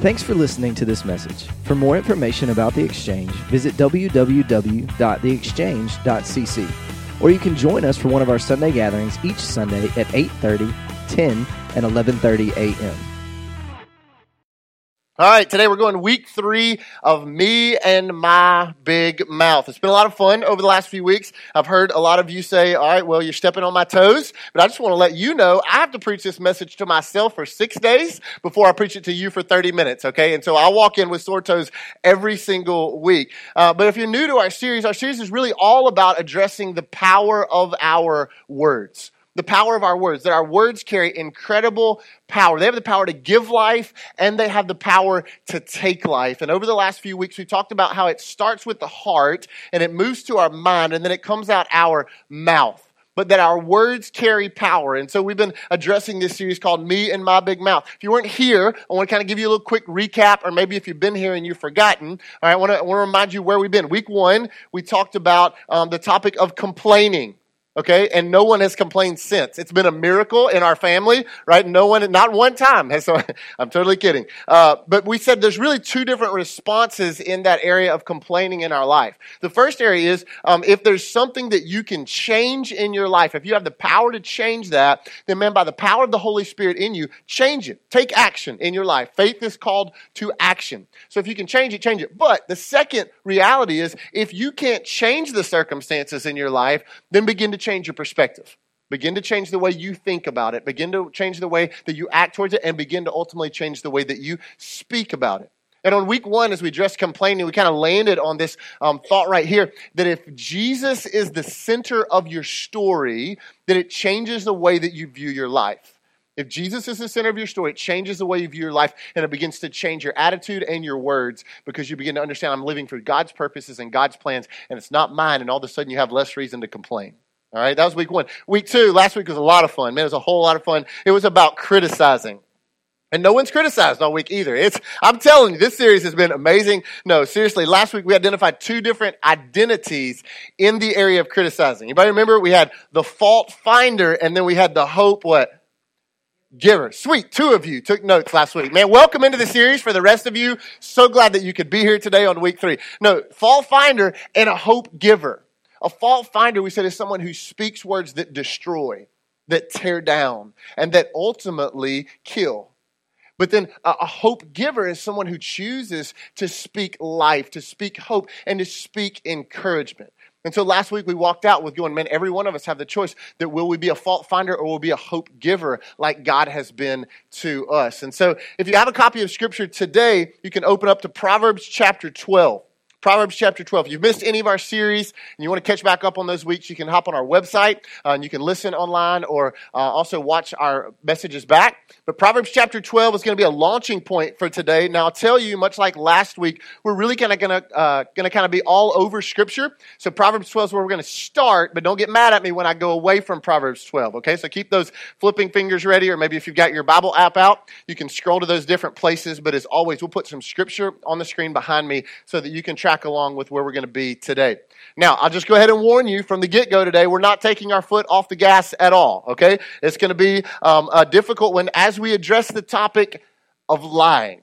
Thanks for listening to this message. For more information about The Exchange, visit www.theexchange.cc or you can join us for one of our Sunday gatherings each Sunday at 8:30, 10, and 11:30 a.m. All right, today we're going week three of Me and My Big Mouth. It's been a lot of fun over the last few weeks. I've heard a lot of you say, all right, well, you're stepping on my toes, but I just want to let you know I have to preach this message to myself for six days before I preach it to you for 30 minutes, okay? And so I walk in with sore toes every single week. Uh, but if you're new to our series, our series is really all about addressing the power of our words the power of our words, that our words carry incredible power. They have the power to give life and they have the power to take life. And over the last few weeks, we talked about how it starts with the heart and it moves to our mind and then it comes out our mouth. But that our words carry power. And so we've been addressing this series called Me and My Big Mouth. If you weren't here, I want to kind of give you a little quick recap, or maybe if you've been here and you've forgotten, all right, I want to, I want to remind you where we've been. Week one, we talked about um, the topic of complaining okay? And no one has complained since. It's been a miracle in our family, right? No one, not one time. So I'm totally kidding. Uh, but we said there's really two different responses in that area of complaining in our life. The first area is um, if there's something that you can change in your life, if you have the power to change that, then man, by the power of the Holy Spirit in you, change it. Take action in your life. Faith is called to action. So if you can change it, change it. But the second reality is if you can't change the circumstances in your life, then begin to change your perspective. Begin to change the way you think about it. Begin to change the way that you act towards it, and begin to ultimately change the way that you speak about it. And on week one, as we addressed complaining, we kind of landed on this um, thought right here that if Jesus is the center of your story, that it changes the way that you view your life. If Jesus is the center of your story, it changes the way you view your life and it begins to change your attitude and your words because you begin to understand I'm living for God's purposes and God's plans and it's not mine. And all of a sudden you have less reason to complain. All right, that was week one. Week two, last week was a lot of fun. Man, it was a whole lot of fun. It was about criticizing. And no one's criticized all week either. It's, I'm telling you, this series has been amazing. No, seriously, last week we identified two different identities in the area of criticizing. Anybody remember? We had the fault finder and then we had the hope what? Giver. Sweet. Two of you took notes last week. Man, welcome into the series for the rest of you. So glad that you could be here today on week three. No, fault finder and a hope giver. A fault finder, we said, is someone who speaks words that destroy, that tear down, and that ultimately kill. But then a, hope giver is someone who chooses to speak life, to speak hope, and to speak encouragement. And so last week we walked out with going, man, every one of us have the choice that will we be a fault finder or will be a hope giver like God has been to us. And so if you have a copy of scripture today, you can open up to Proverbs chapter 12. Proverbs chapter 12. If you've missed any of our series and you want to catch back up on those weeks, you can hop on our website uh, and you can listen online or uh, also watch our messages back. But Proverbs chapter 12 is going to be a launching point for today. Now, I'll tell you, much like last week, we're really kind of going to uh, going to kind of be all over Scripture. So Proverbs 12 is where we're going to start, but don't get mad at me when I go away from Proverbs 12. Okay, so keep those flipping fingers ready, or maybe if you've got your Bible app out, you can scroll to those different places. But as always, we'll put some Scripture on the screen behind me so that you can track along with where we're going to be today. Now, I'll just go ahead and warn you from the get go today, we're not taking our foot off the gas at all, okay? It's going to be um, a difficult one as we address the topic of lying.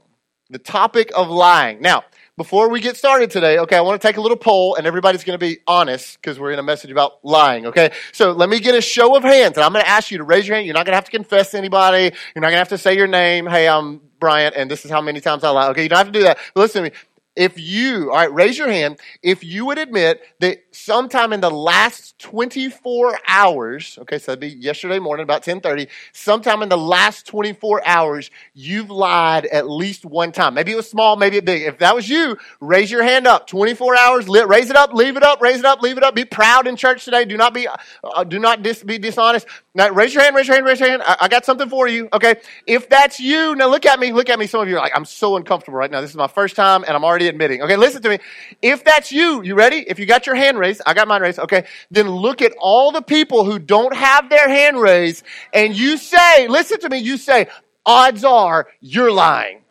The topic of lying. Now, before we get started today, okay, I want to take a little poll and everybody's going to be honest because we're in a message about lying, okay? So let me get a show of hands and I'm going to ask you to raise your hand. You're not going to have to confess to anybody. You're not going to have to say your name. Hey, I'm Bryant and this is how many times I lie. Okay, you don't have to do that. But listen to me if you, all right, raise your hand, if you would admit that sometime in the last 24 hours, okay, so that'd be yesterday morning, about 1030, sometime in the last 24 hours, you've lied at least one time. Maybe it was small, maybe it big. If that was you, raise your hand up. 24 hours, raise it up, leave it up, raise it up, leave it up. Be proud in church today. Do not be, uh, do not dis- be dishonest. Now, raise your hand, raise your hand, raise your hand. I, I got something for you, okay? If that's you, now look at me, look at me. Some of you are like, I'm so uncomfortable right now. This is my first time and I'm already admitting. Okay, listen to me. If that's you, you ready? If you got your hand raised, I got mine raised, okay, then look at all the people who don't have their hand raised and you say, listen to me, you say, odds are you're lying.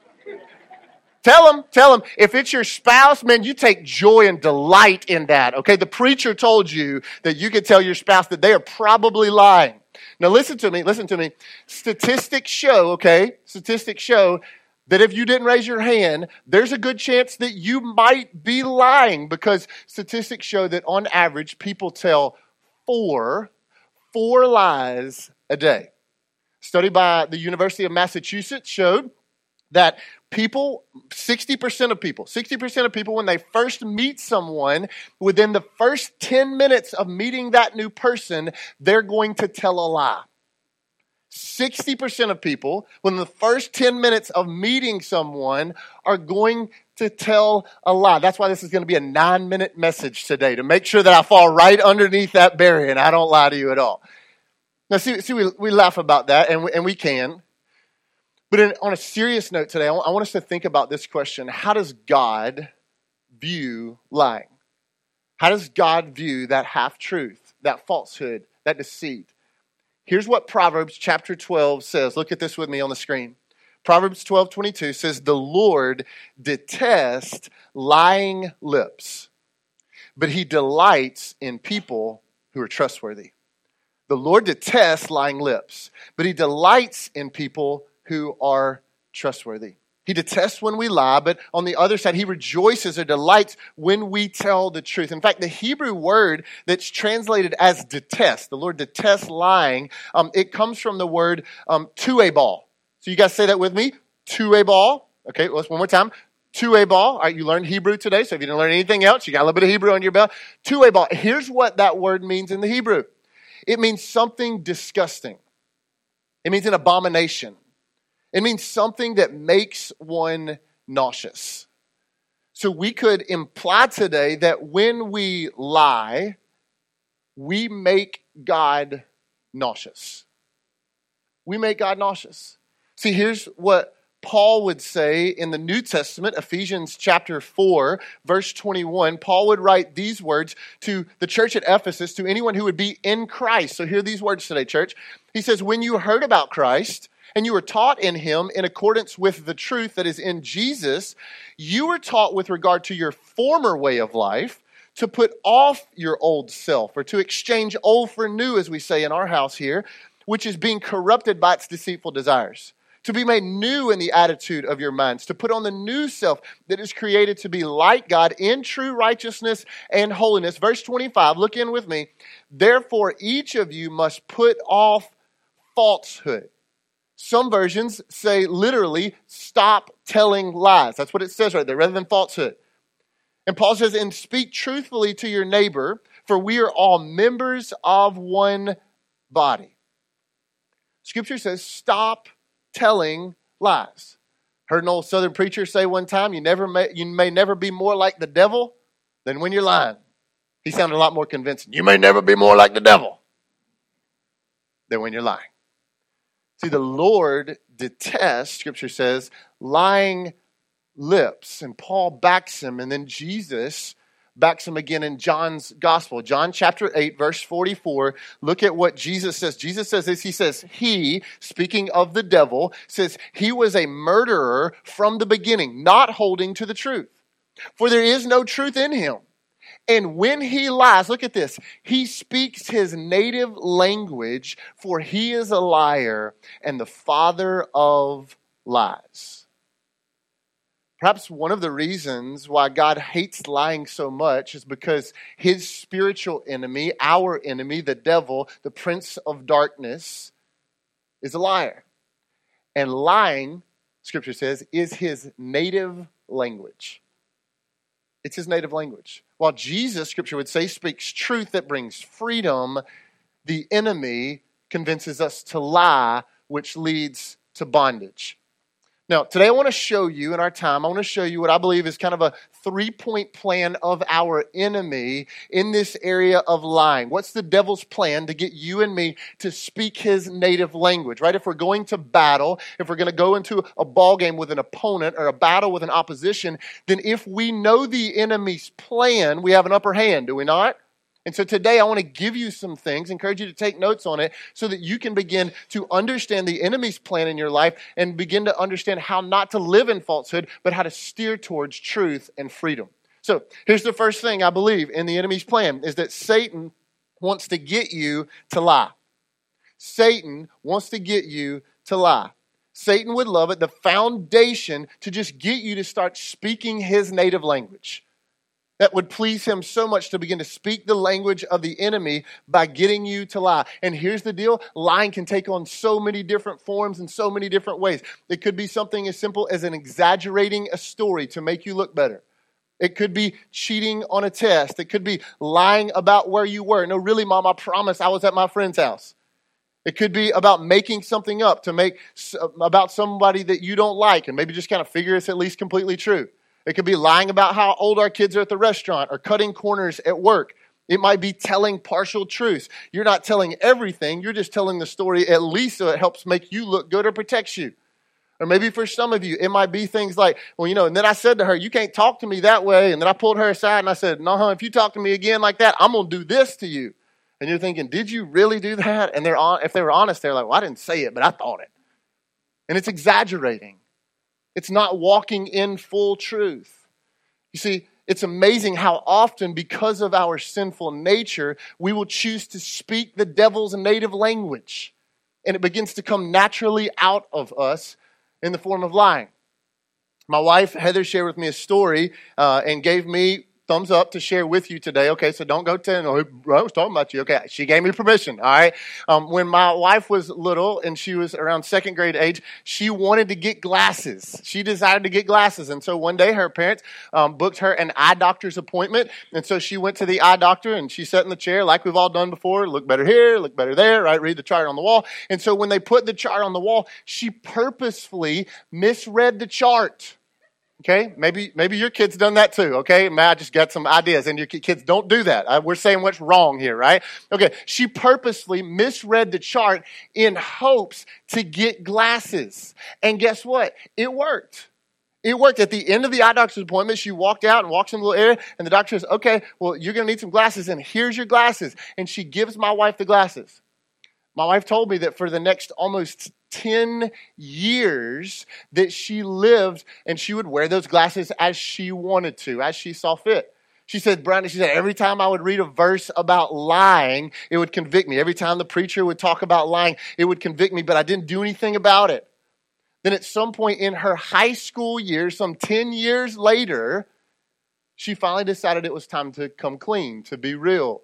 Tell them, tell them, if it's your spouse, man, you take joy and delight in that, okay? The preacher told you that you could tell your spouse that they are probably lying. Now listen to me, listen to me. Statistics show, okay, statistics show that if you didn't raise your hand, there's a good chance that you might be lying because statistics show that on average, people tell four, four lies a day. A Study by the University of Massachusetts showed that people, 60% of people, 60% of people, when they first meet someone, within the first 10 minutes of meeting that new person, they're going to tell a lie. 60% of people, within the first 10 minutes of meeting someone, are going to tell a lie. That's why this is going to be a nine minute message today to make sure that I fall right underneath that barrier and I don't lie to you at all. Now, see, see we, we laugh about that, and we, and we can. But in, on a serious note today, I want, I want us to think about this question How does God view lying? How does God view that half truth, that falsehood, that deceit? Here's what Proverbs chapter 12 says. Look at this with me on the screen. Proverbs 12 22 says, The Lord detests lying lips, but he delights in people who are trustworthy. The Lord detests lying lips, but he delights in people who are trustworthy. He detests when we lie, but on the other side, he rejoices or delights when we tell the truth. In fact, the Hebrew word that's translated as detest, the Lord detests lying, um, it comes from the word um, ball. So you guys say that with me? To a ball. Okay, let's one more time. To a ball. All right, you learned Hebrew today, so if you didn't learn anything else, you got a little bit of Hebrew on your belt. ball. Here's what that word means in the Hebrew it means something disgusting, it means an abomination. It means something that makes one nauseous. So we could imply today that when we lie, we make God nauseous. We make God nauseous. See, here's what Paul would say in the New Testament, Ephesians chapter 4, verse 21. Paul would write these words to the church at Ephesus, to anyone who would be in Christ. So hear these words today, church. He says, When you heard about Christ, and you were taught in him in accordance with the truth that is in Jesus, you were taught with regard to your former way of life to put off your old self or to exchange old for new, as we say in our house here, which is being corrupted by its deceitful desires. To be made new in the attitude of your minds, to put on the new self that is created to be like God in true righteousness and holiness. Verse 25, look in with me. Therefore, each of you must put off falsehood some versions say literally, stop telling lies. That's what it says right there, rather than falsehood. And Paul says, and speak truthfully to your neighbor, for we are all members of one body. Scripture says, stop telling lies. Heard an old southern preacher say one time, you, never may, you may never be more like the devil than when you're lying. He sounded a lot more convincing. You may never be more like the devil than when you're lying. See, the Lord detests, Scripture says, lying lips. And Paul backs him, and then Jesus backs him again in John's gospel. John chapter 8, verse 44. Look at what Jesus says. Jesus says this. He says, He, speaking of the devil, says, He was a murderer from the beginning, not holding to the truth. For there is no truth in him. And when he lies, look at this, he speaks his native language, for he is a liar and the father of lies. Perhaps one of the reasons why God hates lying so much is because his spiritual enemy, our enemy, the devil, the prince of darkness, is a liar. And lying, scripture says, is his native language. It's his native language. While Jesus, scripture would say, speaks truth that brings freedom, the enemy convinces us to lie, which leads to bondage. Now, today I want to show you in our time, I want to show you what I believe is kind of a three point plan of our enemy in this area of lying. What's the devil's plan to get you and me to speak his native language, right? If we're going to battle, if we're going to go into a ball game with an opponent or a battle with an opposition, then if we know the enemy's plan, we have an upper hand, do we not? And so today I want to give you some things, encourage you to take notes on it so that you can begin to understand the enemy's plan in your life and begin to understand how not to live in falsehood, but how to steer towards truth and freedom. So here's the first thing I believe in the enemy's plan is that Satan wants to get you to lie. Satan wants to get you to lie. Satan would love it, the foundation to just get you to start speaking his native language. That would please him so much to begin to speak the language of the enemy by getting you to lie. And here's the deal lying can take on so many different forms in so many different ways. It could be something as simple as an exaggerating a story to make you look better. It could be cheating on a test. It could be lying about where you were. No, really, mom, I promise I was at my friend's house. It could be about making something up to make uh, about somebody that you don't like and maybe just kind of figure it's at least completely true. It could be lying about how old our kids are at the restaurant or cutting corners at work. It might be telling partial truths. You're not telling everything, you're just telling the story at least so it helps make you look good or protects you. Or maybe for some of you, it might be things like, well, you know, and then I said to her, you can't talk to me that way. And then I pulled her aside and I said, no, huh, if you talk to me again like that, I'm going to do this to you. And you're thinking, did you really do that? And they're on, if they were honest, they're like, well, I didn't say it, but I thought it. And it's exaggerating. It's not walking in full truth. You see, it's amazing how often, because of our sinful nature, we will choose to speak the devil's native language. And it begins to come naturally out of us in the form of lying. My wife, Heather, shared with me a story uh, and gave me thumbs up to share with you today. Okay, so don't go telling, oh, I was talking about you. Okay, she gave me permission. All right. Um, when my wife was little and she was around second grade age, she wanted to get glasses. She desired to get glasses. And so one day her parents um, booked her an eye doctor's appointment. And so she went to the eye doctor and she sat in the chair like we've all done before look better here, look better there, right? Read the chart on the wall. And so when they put the chart on the wall, she purposefully misread the chart. Okay, maybe maybe your kid's done that too. Okay, I just got some ideas, and your kids don't do that. Uh, we're saying what's wrong here, right? Okay, she purposely misread the chart in hopes to get glasses, and guess what? It worked. It worked. At the end of the eye doctor's appointment, she walked out and walks in the little area, and the doctor says, "Okay, well, you're going to need some glasses, and here's your glasses." And she gives my wife the glasses. My wife told me that for the next almost 10 years that she lived and she would wear those glasses as she wanted to, as she saw fit. She said, Bryant, she said, every time I would read a verse about lying, it would convict me. Every time the preacher would talk about lying, it would convict me, but I didn't do anything about it. Then at some point in her high school years, some 10 years later, she finally decided it was time to come clean, to be real.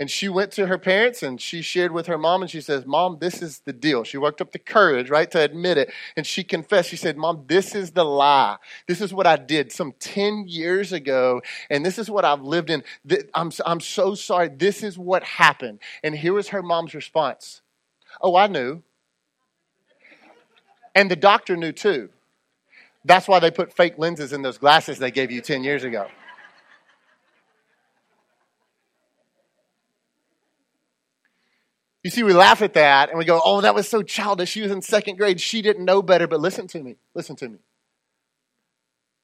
And she went to her parents and she shared with her mom and she says, Mom, this is the deal. She worked up the courage, right, to admit it. And she confessed. She said, Mom, this is the lie. This is what I did some 10 years ago. And this is what I've lived in. I'm, I'm so sorry. This is what happened. And here was her mom's response Oh, I knew. And the doctor knew too. That's why they put fake lenses in those glasses they gave you 10 years ago. You see, we laugh at that and we go, oh, that was so childish. She was in second grade. She didn't know better. But listen to me. Listen to me.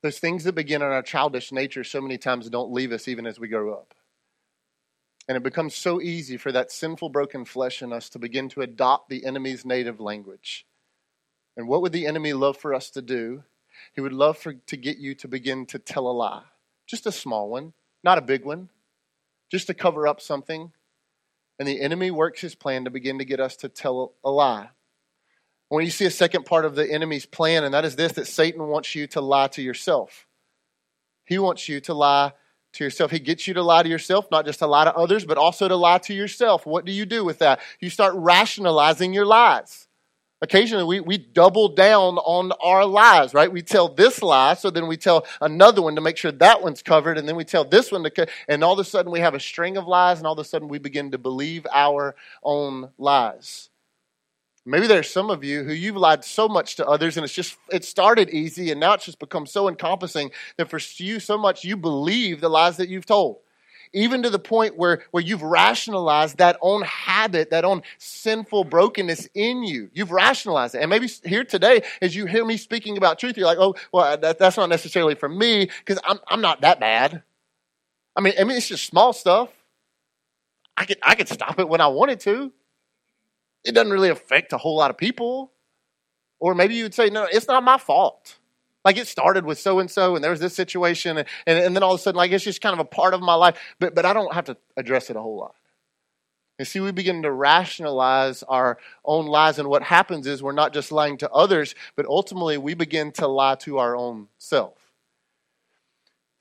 Those things that begin in our childish nature so many times don't leave us even as we grow up. And it becomes so easy for that sinful, broken flesh in us to begin to adopt the enemy's native language. And what would the enemy love for us to do? He would love for, to get you to begin to tell a lie. Just a small one, not a big one. Just to cover up something and the enemy works his plan to begin to get us to tell a lie. When you see a second part of the enemy's plan, and that is this that Satan wants you to lie to yourself. He wants you to lie to yourself. He gets you to lie to yourself, not just to lie to others, but also to lie to yourself. What do you do with that? You start rationalizing your lies. Occasionally, we, we double down on our lies, right? We tell this lie, so then we tell another one to make sure that one's covered, and then we tell this one to, and all of a sudden we have a string of lies, and all of a sudden we begin to believe our own lies. Maybe there's some of you who you've lied so much to others, and it's just, it started easy, and now it's just become so encompassing that for you, so much you believe the lies that you've told even to the point where, where you've rationalized that own habit, that own sinful brokenness in you. You've rationalized it. And maybe here today, as you hear me speaking about truth, you're like, oh, well, uh, that, that's not necessarily for me because I'm, I'm not that bad. I mean, I mean, it's just small stuff. I could, I could stop it when I wanted to. It doesn't really affect a whole lot of people. Or maybe you would say, no, it's not my fault. Like it started with so and so, and there was this situation, and, and, and then all of a sudden, like it's just kind of a part of my life, but, but I don't have to address it a whole lot. And see, we begin to rationalize our own lies. And what happens is we're not just lying to others, but ultimately we begin to lie to our own self.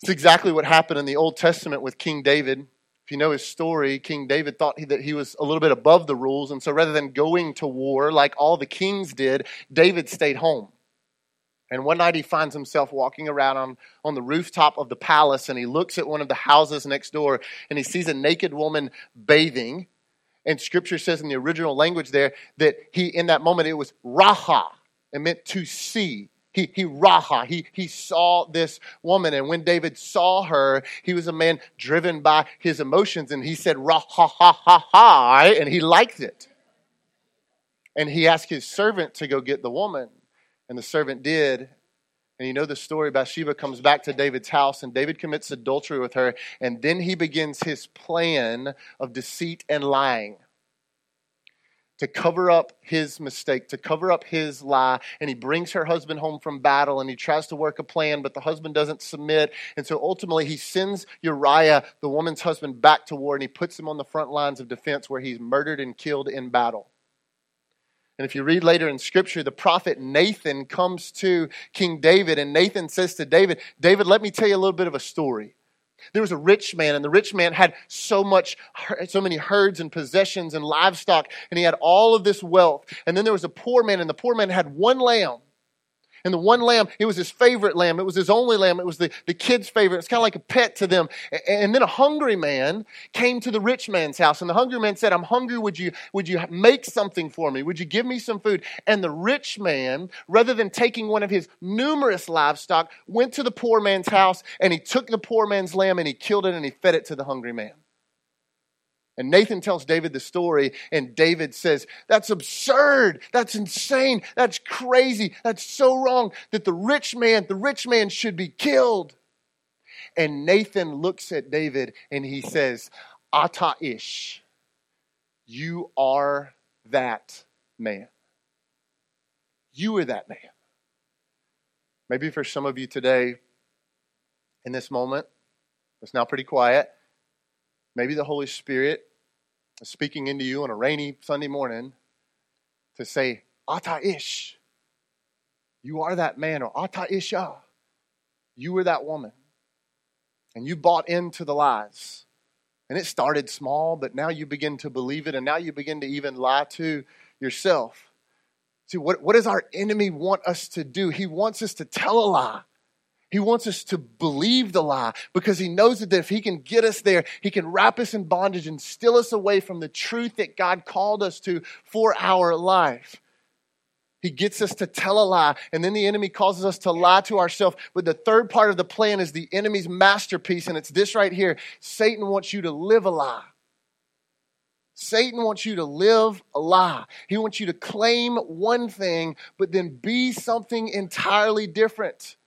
It's exactly what happened in the Old Testament with King David. If you know his story, King David thought that he was a little bit above the rules. And so rather than going to war like all the kings did, David stayed home. And one night he finds himself walking around on, on the rooftop of the palace and he looks at one of the houses next door and he sees a naked woman bathing. And scripture says in the original language there that he, in that moment, it was raha. It meant to see. He, he raha. He, he saw this woman. And when David saw her, he was a man driven by his emotions. And he said, raha ha ha ha. And he liked it. And he asked his servant to go get the woman. And the servant did. And you know the story Bathsheba comes back to David's house, and David commits adultery with her. And then he begins his plan of deceit and lying to cover up his mistake, to cover up his lie. And he brings her husband home from battle and he tries to work a plan, but the husband doesn't submit. And so ultimately, he sends Uriah, the woman's husband, back to war and he puts him on the front lines of defense where he's murdered and killed in battle. And if you read later in scripture, the prophet Nathan comes to King David, and Nathan says to David, David, let me tell you a little bit of a story. There was a rich man, and the rich man had so much, so many herds and possessions and livestock, and he had all of this wealth. And then there was a poor man, and the poor man had one lamb. And the one lamb, it was his favorite lamb. It was his only lamb. It was the, the kid's favorite. It's kind of like a pet to them. And then a hungry man came to the rich man's house. And the hungry man said, I'm hungry. Would you, would you make something for me? Would you give me some food? And the rich man, rather than taking one of his numerous livestock, went to the poor man's house and he took the poor man's lamb and he killed it and he fed it to the hungry man. And Nathan tells David the story, and David says, That's absurd. That's insane. That's crazy. That's so wrong that the rich man, the rich man should be killed. And Nathan looks at David and he says, Ata ish, you are that man. You are that man. Maybe for some of you today, in this moment, it's now pretty quiet Maybe the Holy Spirit is speaking into you on a rainy Sunday morning to say, Ata ish. You are that man, or Ata isha. You were that woman. And you bought into the lies. And it started small, but now you begin to believe it, and now you begin to even lie to yourself. See, what, what does our enemy want us to do? He wants us to tell a lie. He wants us to believe the lie because he knows that if he can get us there, he can wrap us in bondage and steal us away from the truth that God called us to for our life. He gets us to tell a lie, and then the enemy causes us to lie to ourselves. But the third part of the plan is the enemy's masterpiece, and it's this right here Satan wants you to live a lie. Satan wants you to live a lie. He wants you to claim one thing, but then be something entirely different.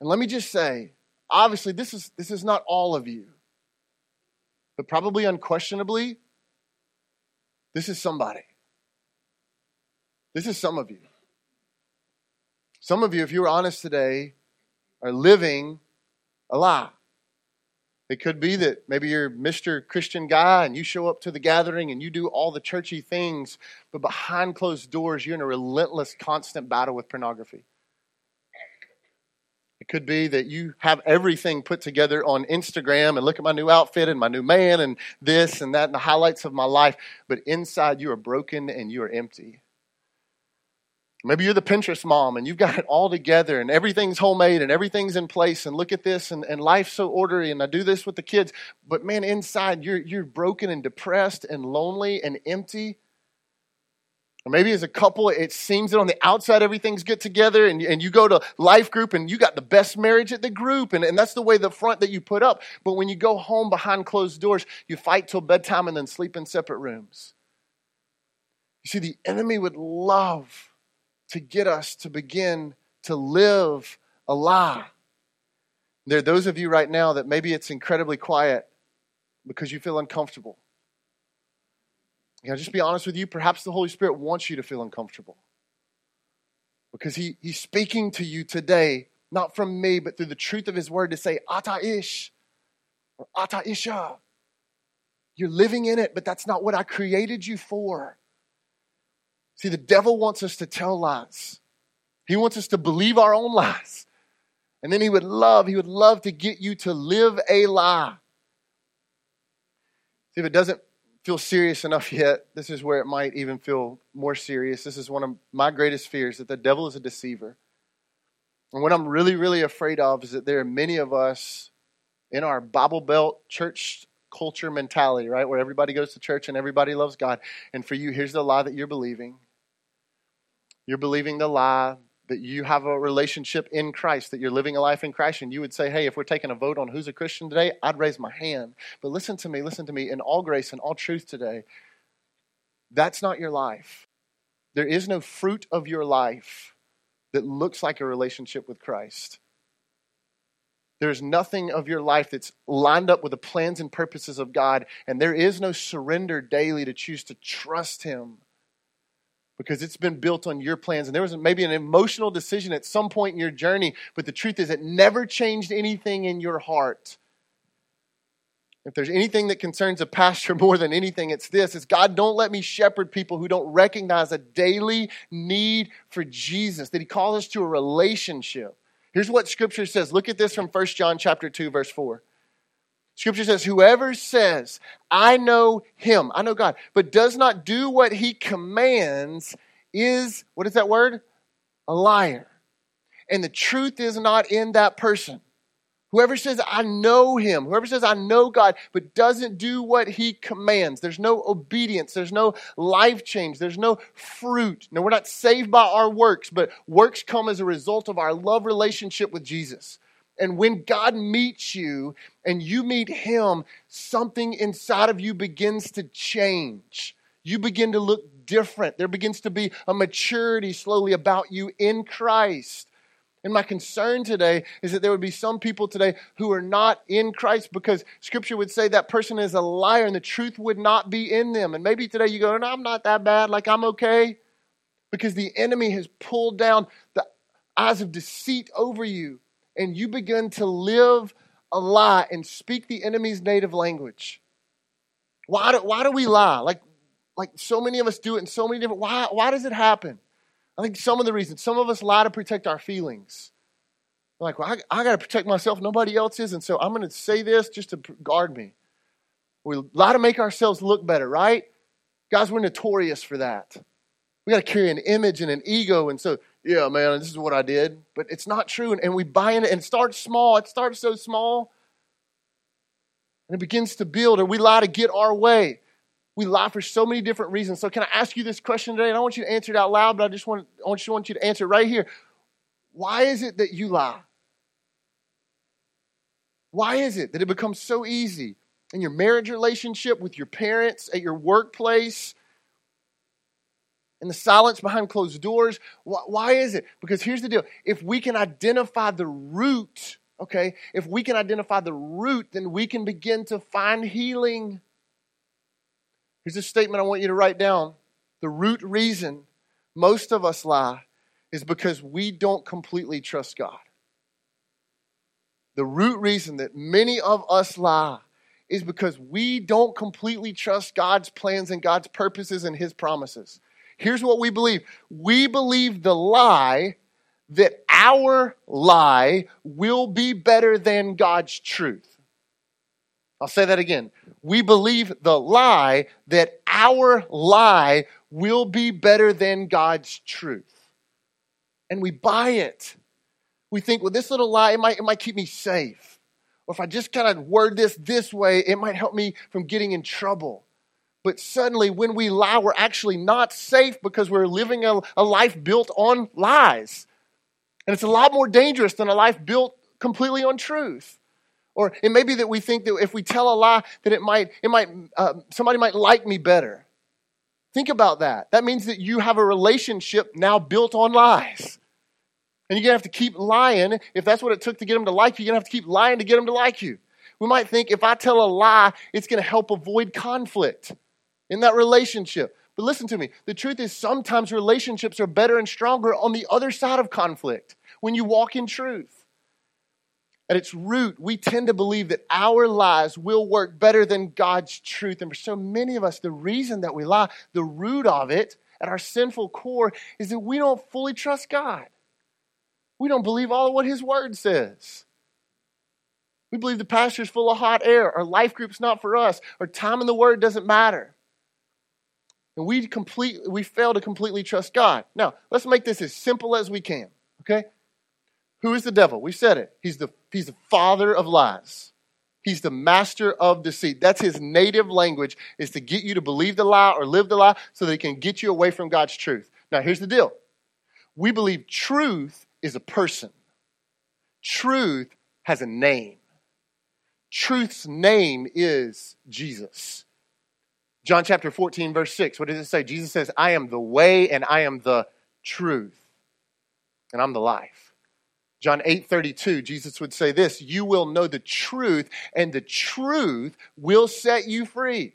And let me just say, obviously, this is, this is not all of you, but probably unquestionably, this is somebody. This is some of you. Some of you, if you're honest today, are living a lie. It could be that maybe you're Mr. Christian guy and you show up to the gathering and you do all the churchy things, but behind closed doors, you're in a relentless, constant battle with pornography. It could be that you have everything put together on Instagram and look at my new outfit and my new man and this and that and the highlights of my life, but inside you are broken and you are empty. Maybe you're the Pinterest mom and you've got it all together and everything's homemade and everything's in place and look at this and, and life's so orderly and I do this with the kids. But man, inside you're, you're broken and depressed and lonely and empty. Or maybe as a couple, it seems that on the outside everything's good together, and, and you go to life group and you got the best marriage at the group, and, and that's the way the front that you put up. But when you go home behind closed doors, you fight till bedtime and then sleep in separate rooms. You see, the enemy would love to get us to begin to live a lie. There are those of you right now that maybe it's incredibly quiet because you feel uncomfortable. Can I just be honest with you? Perhaps the Holy Spirit wants you to feel uncomfortable. Because he, He's speaking to you today, not from me, but through the truth of His word to say, Ata ish, or Ata isha. You're living in it, but that's not what I created you for. See, the devil wants us to tell lies. He wants us to believe our own lies. And then he would love, he would love to get you to live a lie. See, if it doesn't feel serious enough yet, this is where it might even feel more serious. This is one of my greatest fears that the devil is a deceiver. And what I'm really, really afraid of is that there are many of us in our Bible Belt church culture mentality, right? Where everybody goes to church and everybody loves God. And for you, here's the lie that you're believing. You're believing the lie that you have a relationship in Christ, that you're living a life in Christ, and you would say, Hey, if we're taking a vote on who's a Christian today, I'd raise my hand. But listen to me, listen to me, in all grace and all truth today, that's not your life. There is no fruit of your life that looks like a relationship with Christ. There's nothing of your life that's lined up with the plans and purposes of God, and there is no surrender daily to choose to trust Him because it's been built on your plans. And there was maybe an emotional decision at some point in your journey, but the truth is, it never changed anything in your heart. If there's anything that concerns a pastor more than anything, it's this: is God don't let me shepherd people who don't recognize a daily need for Jesus, that He calls us to a relationship. Here's what Scripture says. Look at this from 1 John chapter 2, verse 4. Scripture says, Whoever says, I know him, I know God, but does not do what he commands is, what is that word? A liar. And the truth is not in that person. Whoever says, I know him, whoever says, I know God, but doesn't do what he commands, there's no obedience, there's no life change, there's no fruit. No, we're not saved by our works, but works come as a result of our love relationship with Jesus. And when God meets you and you meet him, something inside of you begins to change. You begin to look different. There begins to be a maturity slowly about you in Christ. And my concern today is that there would be some people today who are not in Christ because Scripture would say that person is a liar and the truth would not be in them. And maybe today you go, No, I'm not that bad, like I'm okay. Because the enemy has pulled down the eyes of deceit over you, and you begin to live a lie and speak the enemy's native language. Why do, why do we lie? Like, like so many of us do it in so many different why why does it happen? I think some of the reasons, some of us lie to protect our feelings. Like, well, I, I got to protect myself, nobody else is, and so I'm going to say this just to guard me. We lie to make ourselves look better, right? Guys, we're notorious for that. We got to carry an image and an ego, and so, yeah, man, this is what I did. But it's not true, and, and we buy in it, and starts small. It starts so small, and it begins to build, and we lie to get our way we lie for so many different reasons. So, can I ask you this question today? And I want you to answer it out loud, but I just want, I want, you, want you to answer it right here. Why is it that you lie? Why is it that it becomes so easy in your marriage relationship, with your parents, at your workplace, in the silence behind closed doors? Why, why is it? Because here's the deal if we can identify the root, okay, if we can identify the root, then we can begin to find healing. Here's a statement I want you to write down. The root reason most of us lie is because we don't completely trust God. The root reason that many of us lie is because we don't completely trust God's plans and God's purposes and His promises. Here's what we believe we believe the lie that our lie will be better than God's truth. I'll say that again. We believe the lie that our lie will be better than God's truth. And we buy it. We think, well, this little lie, it might, it might keep me safe. Or if I just kind of word this this way, it might help me from getting in trouble. But suddenly, when we lie, we're actually not safe because we're living a, a life built on lies. And it's a lot more dangerous than a life built completely on truth. Or it may be that we think that if we tell a lie, that it might, it might, uh, somebody might like me better. Think about that. That means that you have a relationship now built on lies. And you're going to have to keep lying. If that's what it took to get them to like you, you're going to have to keep lying to get them to like you. We might think if I tell a lie, it's going to help avoid conflict in that relationship. But listen to me. The truth is, sometimes relationships are better and stronger on the other side of conflict when you walk in truth. At its root, we tend to believe that our lies will work better than God's truth. And for so many of us, the reason that we lie, the root of it, at our sinful core, is that we don't fully trust God. We don't believe all of what His Word says. We believe the pastor's full of hot air, our life group's not for us, our time in the Word doesn't matter. And we, complete, we fail to completely trust God. Now, let's make this as simple as we can, okay? Who is the devil? We said it. He's the, he's the father of lies. He's the master of deceit. That's his native language, is to get you to believe the lie or live the lie so that he can get you away from God's truth. Now, here's the deal we believe truth is a person, truth has a name. Truth's name is Jesus. John chapter 14, verse 6, what does it say? Jesus says, I am the way and I am the truth, and I'm the life. John 8, 32, Jesus would say this You will know the truth, and the truth will set you free.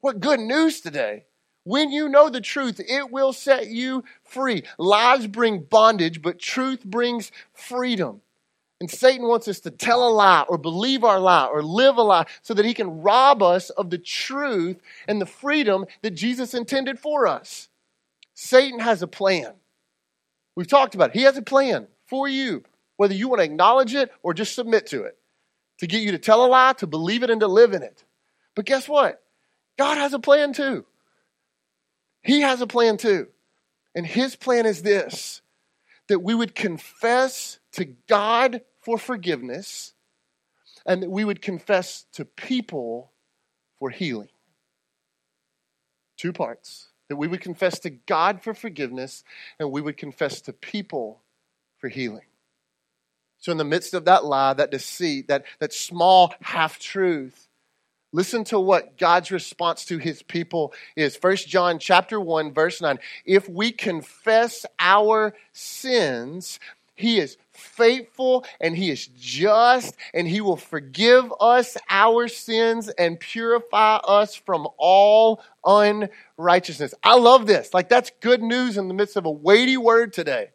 What good news today! When you know the truth, it will set you free. Lies bring bondage, but truth brings freedom. And Satan wants us to tell a lie or believe our lie or live a lie so that he can rob us of the truth and the freedom that Jesus intended for us. Satan has a plan. We've talked about it. He has a plan for you, whether you want to acknowledge it or just submit to it, to get you to tell a lie, to believe it, and to live in it. But guess what? God has a plan too. He has a plan too. And his plan is this that we would confess to God for forgiveness and that we would confess to people for healing. Two parts. That we would confess to God for forgiveness and we would confess to people for healing. So, in the midst of that lie, that deceit, that, that small half truth, Listen to what God's response to his people is. First John chapter 1 verse 9. If we confess our sins, he is faithful and he is just and he will forgive us our sins and purify us from all unrighteousness. I love this. Like that's good news in the midst of a weighty word today.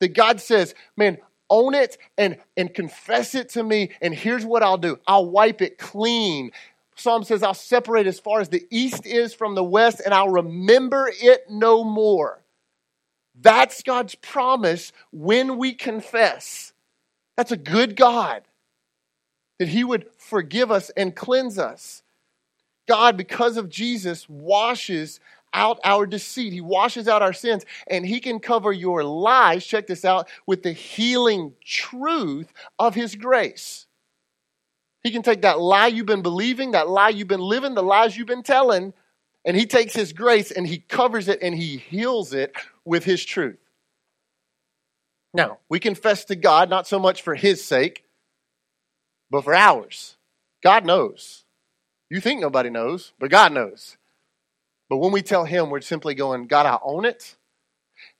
That God says, man, own it and, and confess it to me, and here's what I'll do I'll wipe it clean. Psalm says, I'll separate as far as the east is from the west, and I'll remember it no more. That's God's promise when we confess. That's a good God, that He would forgive us and cleanse us. God, because of Jesus, washes out our deceit. He washes out our sins, and He can cover your lies, check this out, with the healing truth of His grace. He can take that lie you've been believing, that lie you've been living, the lies you've been telling, and He takes His grace and He covers it and He heals it with His truth. Now, we confess to God not so much for His sake, but for ours. God knows. You think nobody knows, but God knows. But when we tell Him, we're simply going, God, I own it.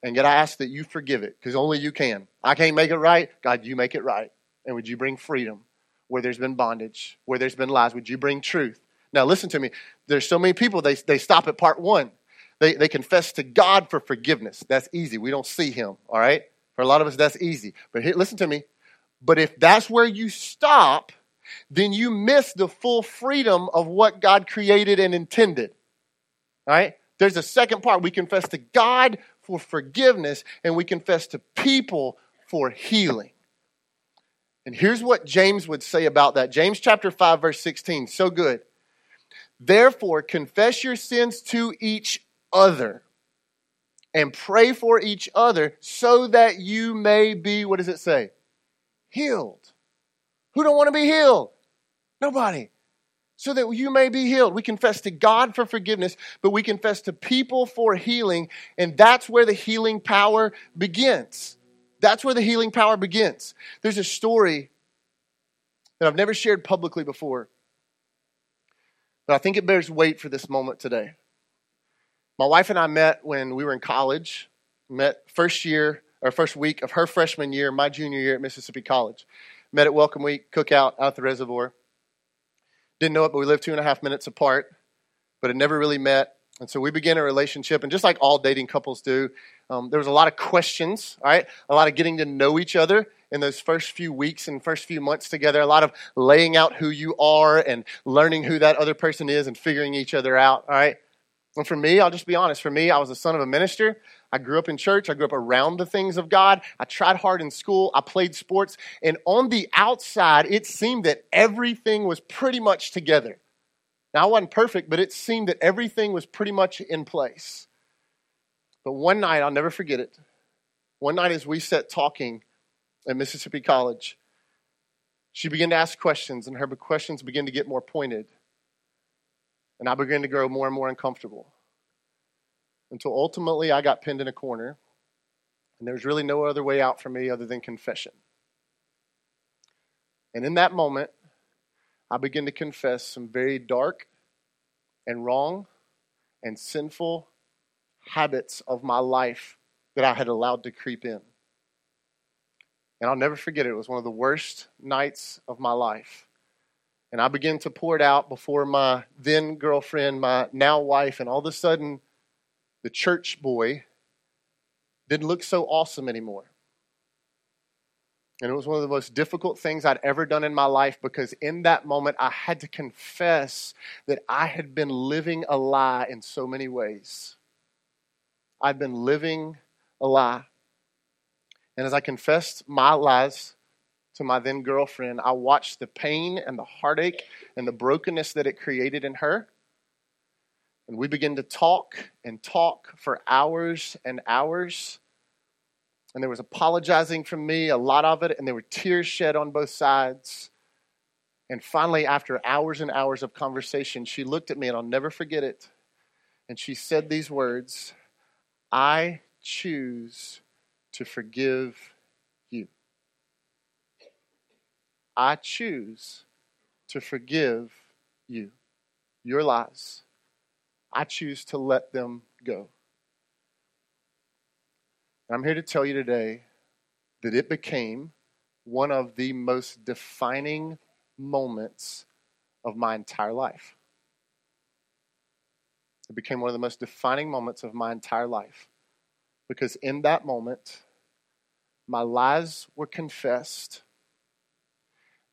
And God, I ask that you forgive it because only you can. I can't make it right. God, you make it right. And would you bring freedom where there's been bondage, where there's been lies? Would you bring truth? Now, listen to me. There's so many people, they, they stop at part one. They, they confess to God for forgiveness. That's easy. We don't see Him, all right? For a lot of us, that's easy. But listen to me. But if that's where you stop, then you miss the full freedom of what God created and intended. All right? There's a second part. We confess to God for forgiveness, and we confess to people for healing. And here's what James would say about that James chapter 5, verse 16. So good. Therefore, confess your sins to each other and pray for each other so that you may be, what does it say? Healed. Who don't want to be healed? Nobody so that you may be healed. We confess to God for forgiveness, but we confess to people for healing, and that's where the healing power begins. That's where the healing power begins. There's a story that I've never shared publicly before, but I think it bears weight for this moment today. My wife and I met when we were in college, met first year or first week of her freshman year, my junior year at Mississippi College. Met at Welcome Week, cookout out at the reservoir. Didn't know it, but we lived two and a half minutes apart, but had never really met. And so we began a relationship, and just like all dating couples do, um, there was a lot of questions, all right? A lot of getting to know each other. in those first few weeks and first few months together, a lot of laying out who you are and learning who that other person is and figuring each other out, all right? And for me, I'll just be honest, for me, I was the son of a minister. I grew up in church. I grew up around the things of God. I tried hard in school. I played sports. And on the outside, it seemed that everything was pretty much together. Now, I wasn't perfect, but it seemed that everything was pretty much in place. But one night, I'll never forget it. One night, as we sat talking at Mississippi College, she began to ask questions, and her questions began to get more pointed. And I began to grow more and more uncomfortable until ultimately I got pinned in a corner, and there was really no other way out for me other than confession. And in that moment, I began to confess some very dark and wrong and sinful habits of my life that I had allowed to creep in. And I'll never forget it. It was one of the worst nights of my life. And I began to pour it out before my then girlfriend, my now wife, and all of a sudden, the church boy didn't look so awesome anymore. And it was one of the most difficult things I'd ever done in my life because in that moment I had to confess that I had been living a lie in so many ways. I'd been living a lie. And as I confessed my lies to my then girlfriend, I watched the pain and the heartache and the brokenness that it created in her. And we began to talk and talk for hours and hours. And there was apologizing from me, a lot of it, and there were tears shed on both sides. And finally, after hours and hours of conversation, she looked at me, and I'll never forget it. And she said these words I choose to forgive you. I choose to forgive you. Your lies. I choose to let them go. And I'm here to tell you today that it became one of the most defining moments of my entire life. It became one of the most defining moments of my entire life. Because in that moment, my lies were confessed,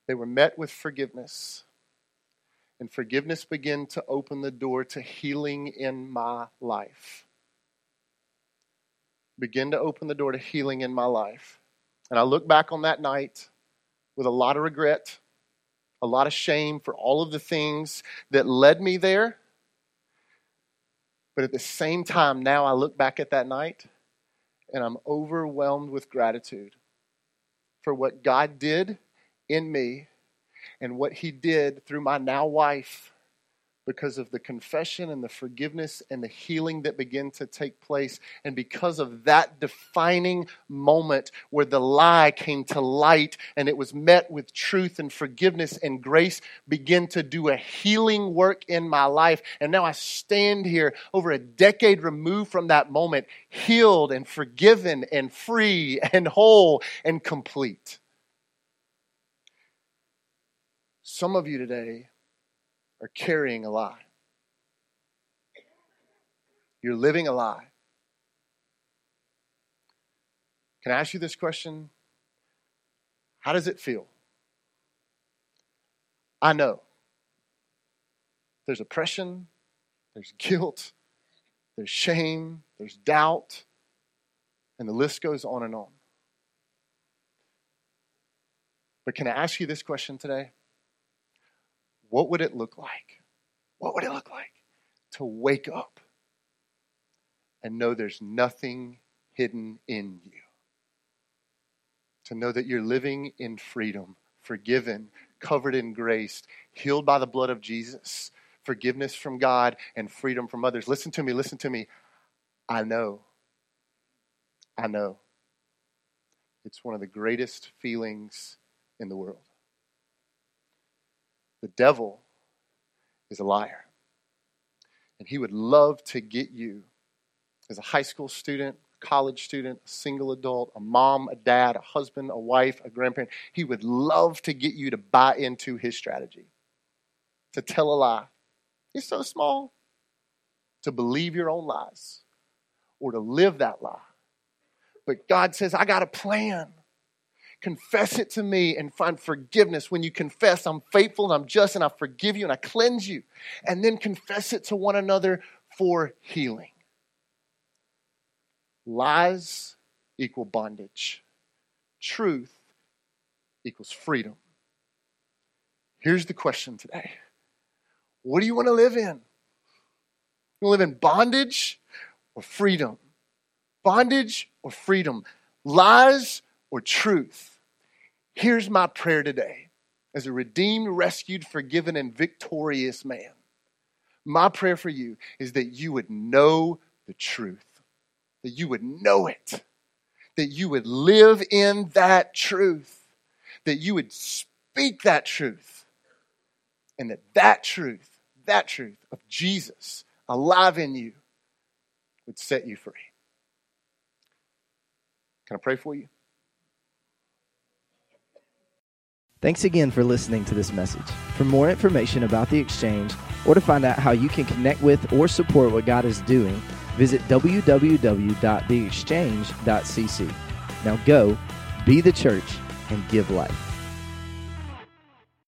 they were met with forgiveness, and forgiveness began to open the door to healing in my life. Begin to open the door to healing in my life. And I look back on that night with a lot of regret, a lot of shame for all of the things that led me there. But at the same time, now I look back at that night and I'm overwhelmed with gratitude for what God did in me and what He did through my now wife because of the confession and the forgiveness and the healing that began to take place. And because of that defining moment where the lie came to light and it was met with truth and forgiveness and grace, began to do a healing work in my life. And now I stand here over a decade removed from that moment, healed and forgiven and free and whole and complete. Some of you today are carrying a lie. You're living a lie. Can I ask you this question? How does it feel? I know there's oppression, there's guilt, there's shame, there's doubt, and the list goes on and on. But can I ask you this question today? What would it look like? What would it look like to wake up and know there's nothing hidden in you? To know that you're living in freedom, forgiven, covered in grace, healed by the blood of Jesus, forgiveness from God, and freedom from others. Listen to me, listen to me. I know. I know. It's one of the greatest feelings in the world. The devil is a liar. And he would love to get you as a high school student, college student, a single adult, a mom, a dad, a husband, a wife, a grandparent. He would love to get you to buy into his strategy, to tell a lie. It's so small. To believe your own lies or to live that lie. But God says, I got a plan. Confess it to me and find forgiveness. When you confess, I'm faithful and I'm just and I forgive you and I cleanse you. And then confess it to one another for healing. Lies equal bondage, truth equals freedom. Here's the question today What do you want to live in? You want to live in bondage or freedom? Bondage or freedom? Lies or truth? Here's my prayer today as a redeemed, rescued, forgiven, and victorious man. My prayer for you is that you would know the truth, that you would know it, that you would live in that truth, that you would speak that truth, and that that truth, that truth of Jesus alive in you would set you free. Can I pray for you? Thanks again for listening to this message. For more information about the exchange or to find out how you can connect with or support what God is doing, visit www.theexchange.cc. Now go, be the church, and give life.